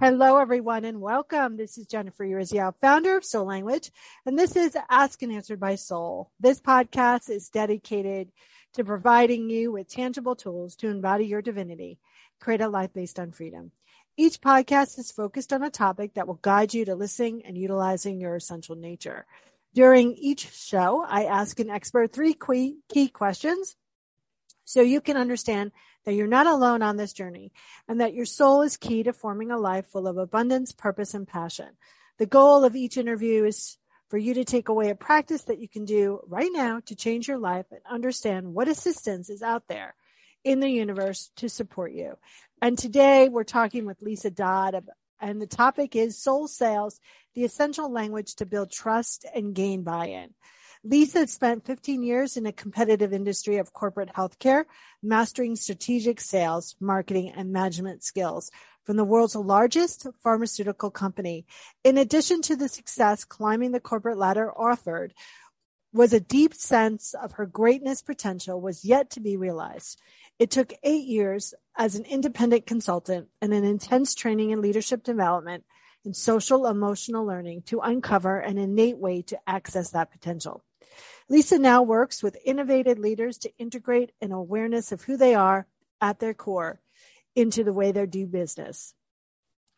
Hello, everyone, and welcome. This is Jennifer Urezzio, founder of Soul Language, and this is Ask and Answered by Soul. This podcast is dedicated to providing you with tangible tools to embody your divinity, create a life based on freedom. Each podcast is focused on a topic that will guide you to listening and utilizing your essential nature. During each show, I ask an expert three key questions so you can understand that you're not alone on this journey and that your soul is key to forming a life full of abundance, purpose, and passion. The goal of each interview is for you to take away a practice that you can do right now to change your life and understand what assistance is out there in the universe to support you. And today we're talking with Lisa Dadd and the topic is soul sales, the essential language to build trust and gain buy-in. Lisa spent 15 years in a competitive industry of corporate healthcare, mastering strategic sales, marketing, and management skills from the world's largest pharmaceutical company. In addition to the success climbing the corporate ladder offered, was a deep sense of her greatness potential was yet to be realized. It took eight years as an independent consultant and an intense training in leadership development and social emotional learning to uncover an innate way to access that potential. Lisa now works with innovative leaders to integrate an awareness of who they are at their core into the way they do business.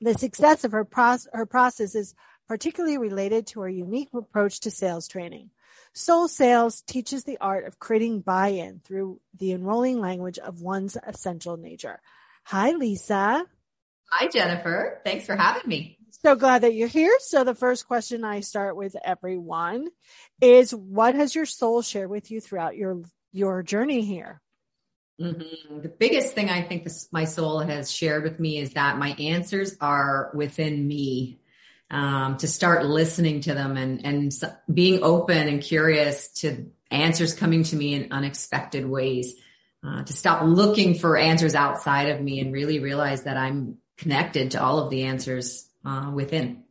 The success of her, pro- her process is particularly related to her unique approach to sales training. Soul Sales teaches the art of creating buy-in through the enrolling language of one's essential nature. Hi, Lisa. Hi, Jennifer. Thanks for having me. So glad that you're here. So the first question I start with everyone is what has your soul shared with you throughout your, your journey here? Mm-hmm. The biggest thing I think this, my soul has shared with me is that my answers are within me. Um, to start listening to them and, and being open and curious to answers coming to me in unexpected ways. Uh, to stop looking for answers outside of me and really realize that I'm connected to all of the answers uh, within.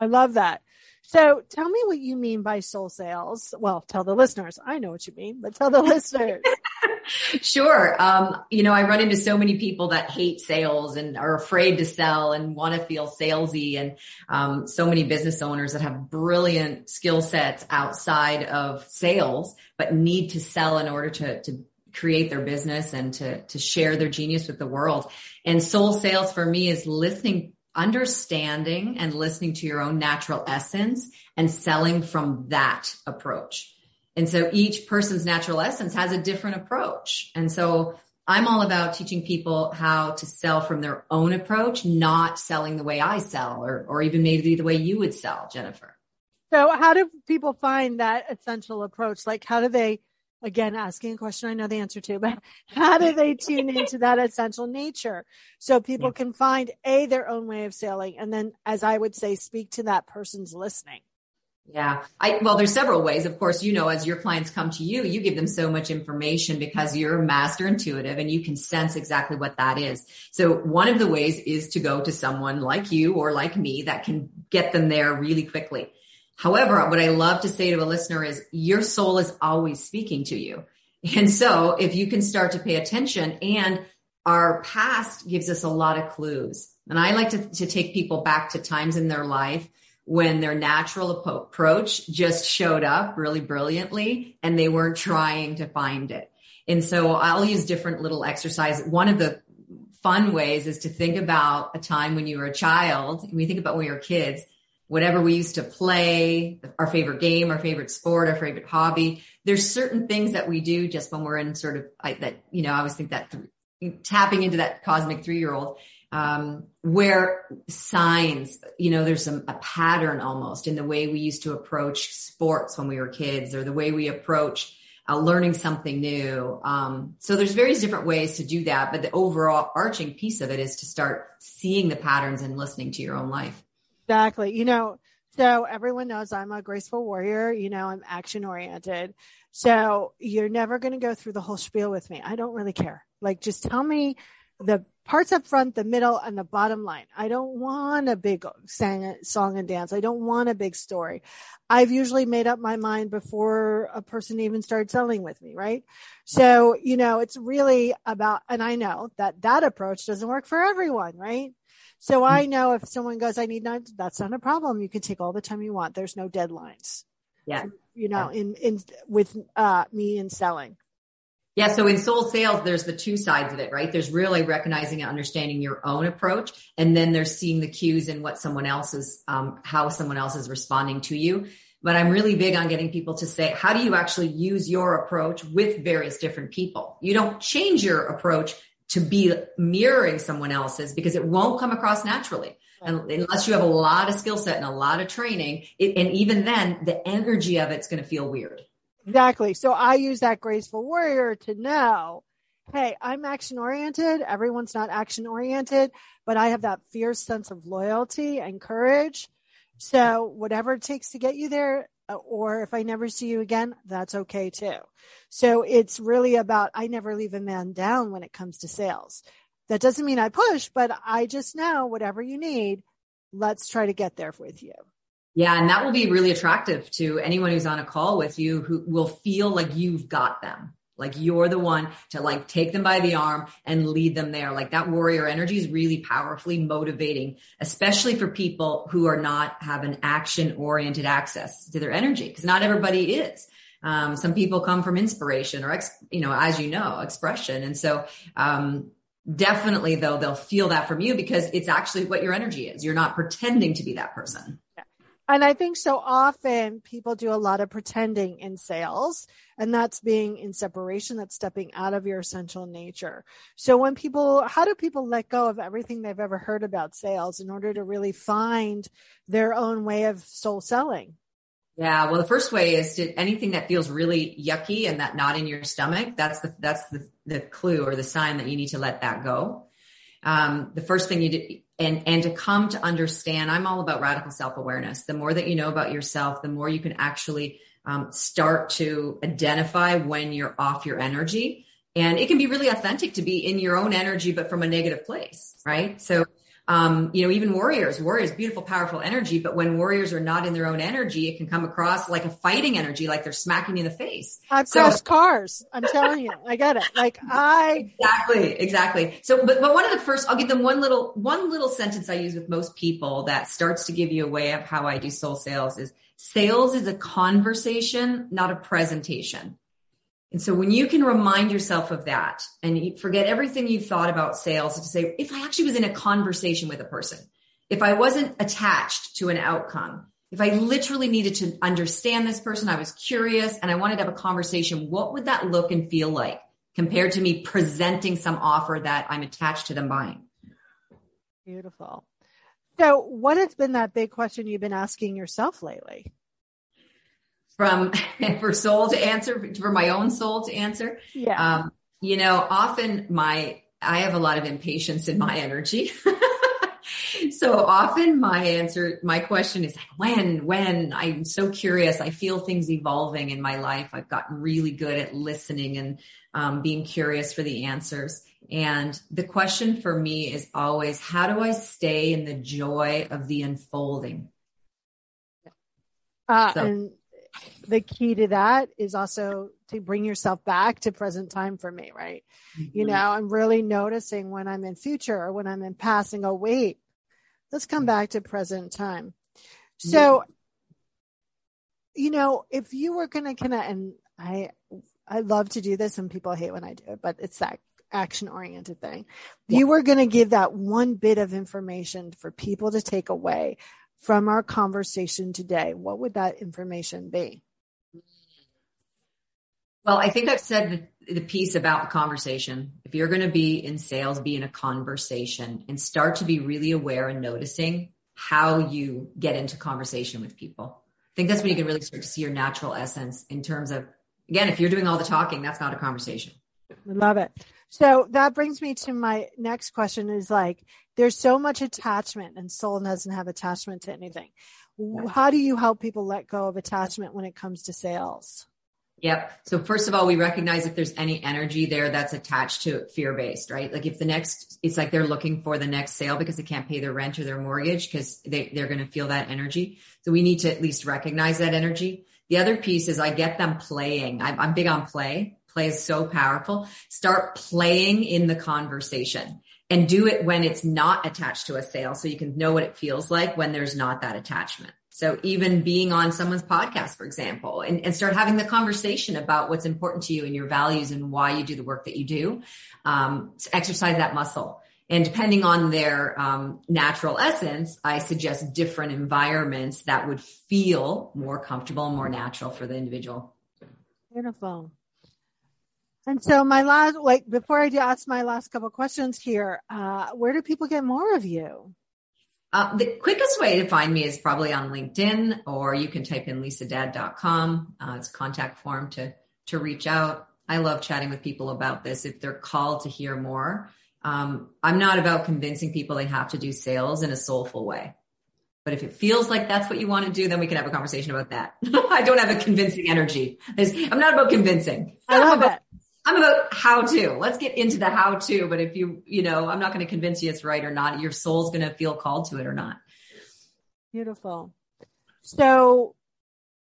I love that. So tell me what you mean by soul sales. Well, tell the listeners. I know what you mean, but tell the listeners. sure. Um, you know, I run into so many people that hate sales and are afraid to sell and want to feel salesy and, um, so many business owners that have brilliant skill sets outside of sales, but need to sell in order to, to create their business and to, to share their genius with the world. And soul sales for me is listening understanding and listening to your own natural essence and selling from that approach. And so each person's natural essence has a different approach. And so I'm all about teaching people how to sell from their own approach, not selling the way I sell or, or even maybe the way you would sell, Jennifer. So how do people find that essential approach? Like how do they again asking a question I know the answer to, but how do they tune into that essential nature so people yeah. can find a their own way of sailing and then as I would say speak to that person's listening. Yeah. I, well, there's several ways. Of course, you know, as your clients come to you, you give them so much information because you're master intuitive and you can sense exactly what that is. So one of the ways is to go to someone like you or like me that can get them there really quickly. However, what I love to say to a listener is your soul is always speaking to you. And so if you can start to pay attention and our past gives us a lot of clues. And I like to, to take people back to times in their life when their natural approach just showed up really brilliantly and they weren't trying to find it. And so I'll use different little exercises. One of the fun ways is to think about a time when you were a child. You think about when you were kids, whatever we used to play, our favorite game, our favorite sport, our favorite hobby. There's certain things that we do just when we're in sort of I, that, you know, I always think that th- tapping into that cosmic three year old, um, where signs, you know, there's some, a pattern almost in the way we used to approach sports when we were kids or the way we approach uh, learning something new. Um, so there's various different ways to do that, but the overall arching piece of it is to start seeing the patterns and listening to your own life. Exactly. You know, so everyone knows I'm a graceful warrior. You know, I'm action oriented. So you're never going to go through the whole spiel with me. I don't really care. Like, just tell me the parts up front, the middle, and the bottom line. I don't want a big sang, song and dance. I don't want a big story. I've usually made up my mind before a person even started selling with me, right? So, you know, it's really about, and I know that that approach doesn't work for everyone, right? So I know if someone goes, I need nine, that's not a problem. You can take all the time you want. There's no deadlines. Yeah. You know, yeah. in, in, with, uh, me in selling. Yeah. So in soul sales, there's the two sides of it, right? There's really recognizing and understanding your own approach. And then there's seeing the cues and what someone else is, um, how someone else is responding to you. But I'm really big on getting people to say, how do you actually use your approach with various different people? You don't change your approach to be mirroring someone else's because it won't come across naturally. And unless you have a lot of skill set and a lot of training, it, and even then the energy of it's going to feel weird. Exactly. So I use that graceful warrior to know, hey, I'm action oriented. Everyone's not action oriented, but I have that fierce sense of loyalty and courage. So whatever it takes to get you there, or if I never see you again, that's okay too. So it's really about, I never leave a man down when it comes to sales. That doesn't mean I push, but I just know whatever you need, let's try to get there with you. Yeah. And that will be really attractive to anyone who's on a call with you who will feel like you've got them. Like you're the one to like take them by the arm and lead them there. Like that warrior energy is really powerfully motivating, especially for people who are not have an action oriented access to their energy because not everybody is. Um, some people come from inspiration or, ex, you know, as you know, expression. And so, um, definitely though, they'll feel that from you because it's actually what your energy is. You're not pretending to be that person. And I think so often people do a lot of pretending in sales and that's being in separation. That's stepping out of your essential nature. So when people, how do people let go of everything they've ever heard about sales in order to really find their own way of soul selling? Yeah. Well, the first way is to anything that feels really yucky and that not in your stomach. That's the, that's the, the clue or the sign that you need to let that go. Um, the first thing you do, and, and to come to understand, I'm all about radical self-awareness. The more that you know about yourself, the more you can actually um, start to identify when you're off your energy. And it can be really authentic to be in your own energy, but from a negative place, right? So um, you know, even warriors, warriors, beautiful, powerful energy. But when warriors are not in their own energy, it can come across like a fighting energy, like they're smacking you in the face. I've so, crashed cars. I'm telling you, I get it. Like I exactly, exactly. So, but but one of the first, I'll give them one little one little sentence I use with most people that starts to give you a way of how I do soul sales is sales is a conversation, not a presentation. And so when you can remind yourself of that and forget everything you've thought about sales to say, if I actually was in a conversation with a person, if I wasn't attached to an outcome, if I literally needed to understand this person, I was curious and I wanted to have a conversation, what would that look and feel like compared to me presenting some offer that I'm attached to them buying? Beautiful. So what has been that big question you've been asking yourself lately? From for soul to answer for my own soul to answer. Yeah. Um, you know, often my I have a lot of impatience in my energy. so often my answer, my question is when, when I'm so curious. I feel things evolving in my life. I've gotten really good at listening and um, being curious for the answers. And the question for me is always, how do I stay in the joy of the unfolding? Uh, so. and the key to that is also to bring yourself back to present time for me, right? Mm-hmm. You know, I'm really noticing when I'm in future or when I'm in past and go, wait, let's come back to present time. So, yeah. you know, if you were going to kind of, and I, I love to do this and people hate when I do it, but it's that action oriented thing. Yeah. You were going to give that one bit of information for people to take away from our conversation today, what would that information be? Well, I think I've said the, the piece about conversation. If you're going to be in sales, be in a conversation and start to be really aware and noticing how you get into conversation with people. I think that's when you can really start to see your natural essence in terms of, again, if you're doing all the talking, that's not a conversation. I love it. So that brings me to my next question is like, there's so much attachment and soul doesn't have attachment to anything. How do you help people let go of attachment when it comes to sales? Yep. So first of all, we recognize if there's any energy there that's attached to fear based, right? Like if the next, it's like they're looking for the next sale because they can't pay their rent or their mortgage because they, they're going to feel that energy. So we need to at least recognize that energy. The other piece is I get them playing. I'm, I'm big on play. Play is so powerful. Start playing in the conversation. and do it when it's not attached to a sale so you can know what it feels like when there's not that attachment. So even being on someone's podcast, for example, and, and start having the conversation about what's important to you and your values and why you do the work that you do, um, exercise that muscle. And depending on their um, natural essence, I suggest different environments that would feel more comfortable more natural for the individual. Beautiful. And so my last, like before I do ask my last couple questions here, uh, where do people get more of you? Uh, the quickest way to find me is probably on LinkedIn, or you can type in lisadadd.com. Uh, it's contact form to to reach out. I love chatting with people about this if they're called to hear more. Um, I'm not about convincing people they have to do sales in a soulful way. But if it feels like that's what you want to do, then we can have a conversation about that. I don't have a convincing energy. I'm not about convincing. I love about, it. I'm about how to. Let's get into the how to. But if you, you know, I'm not going to convince you it's right or not. Your soul's going to feel called to it or not. Beautiful. So,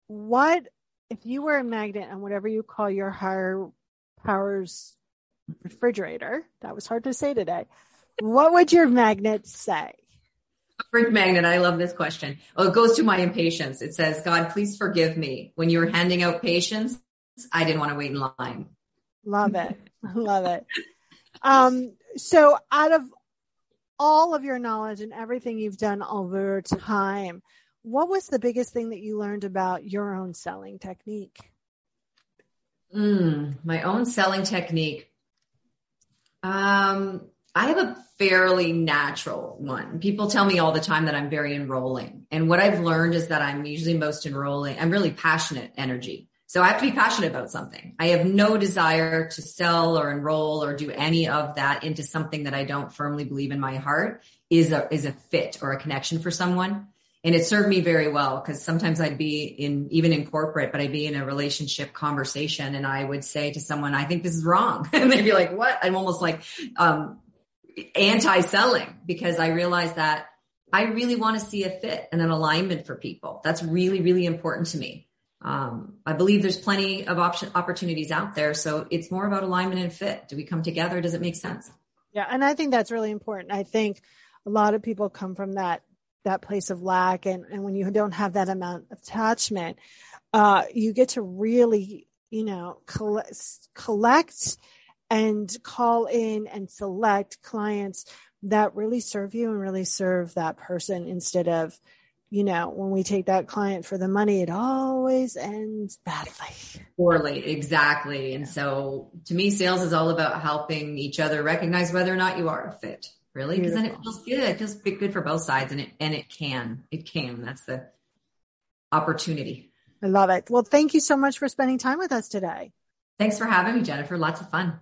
what if you were a magnet and whatever you call your higher powers refrigerator? That was hard to say today. What would your magnet say? Fridge magnet. I love this question. Oh, it goes to my impatience. It says, God, please forgive me. When you were handing out patience, I didn't want to wait in line. Love it. Love it. Um, so out of all of your knowledge and everything you've done over time, what was the biggest thing that you learned about your own selling technique? Mm, my own selling technique. Um, I have a fairly natural one. People tell me all the time that I'm very enrolling. And what I've learned is that I'm usually most enrolling. I'm really passionate energy. So I have to be passionate about something. I have no desire to sell or enroll or do any of that into something that I don't firmly believe in my heart is a, is a fit or a connection for someone. And it served me very well because sometimes I'd be in, even in corporate, but I'd be in a relationship conversation and I would say to someone, I think this is wrong. and they'd be like, what? I'm almost like, um, anti-selling because I realized that I really want to see a fit and an alignment for people. That's really, really important to me. Um, I believe there's plenty of option opportunities out there. So it's more about alignment and fit. Do we come together? Does it make sense? Yeah. And I think that's really important. I think a lot of people come from that, that place of lack. And, and when you don't have that amount of attachment, uh, you get to really, you know, collect, collect and call in and select clients that really serve you and really serve that person instead of, you know, when we take that client for the money, it always ends badly. Poorly, exactly. And so to me, sales is all about helping each other recognize whether or not you are a fit, really, because then it feels good. It feels good for both sides and it, and it can, it can. That's the opportunity. I love it. Well, thank you so much for spending time with us today. Thanks for having me, Jennifer. Lots of fun.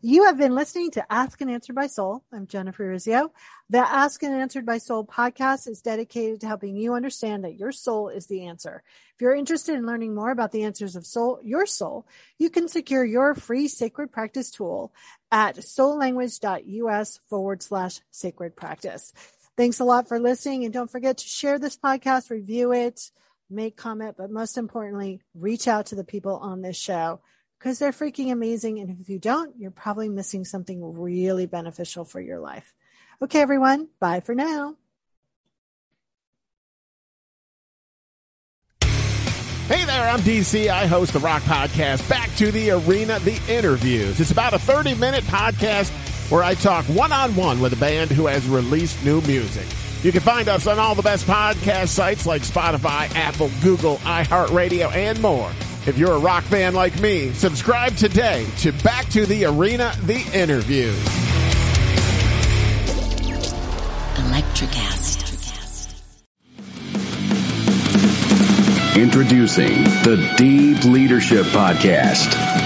You have been listening to Ask and Answered by Soul. I'm Jennifer Urezzio. The Ask and Answered by Soul podcast is dedicated to helping you understand that your soul is the answer. If you're interested in learning more about the answers of soul, your soul, you can secure your free sacred practice tool at soullanguage.us forward slash sacred practice. Thanks a lot for listening and don't forget to share this podcast, review it, make comment, but most importantly, reach out to the people on this show because they're freaking amazing. And if you don't, you're probably missing something really beneficial for your life. Okay, everyone. Bye for now. Hey there, I'm DC. I host the Rock Podcast, Back to the Arena, The Interviews. It's about a 30 minute podcast where I talk one on one with a band who has released new music. You can find us on all the best podcast sites like Spotify, Apple, Google, iHeartRadio, and more. If you're a rock fan like me, subscribe today to Back to the Arena, the interview. Electricast. Introducing the Deep Leadership Podcast.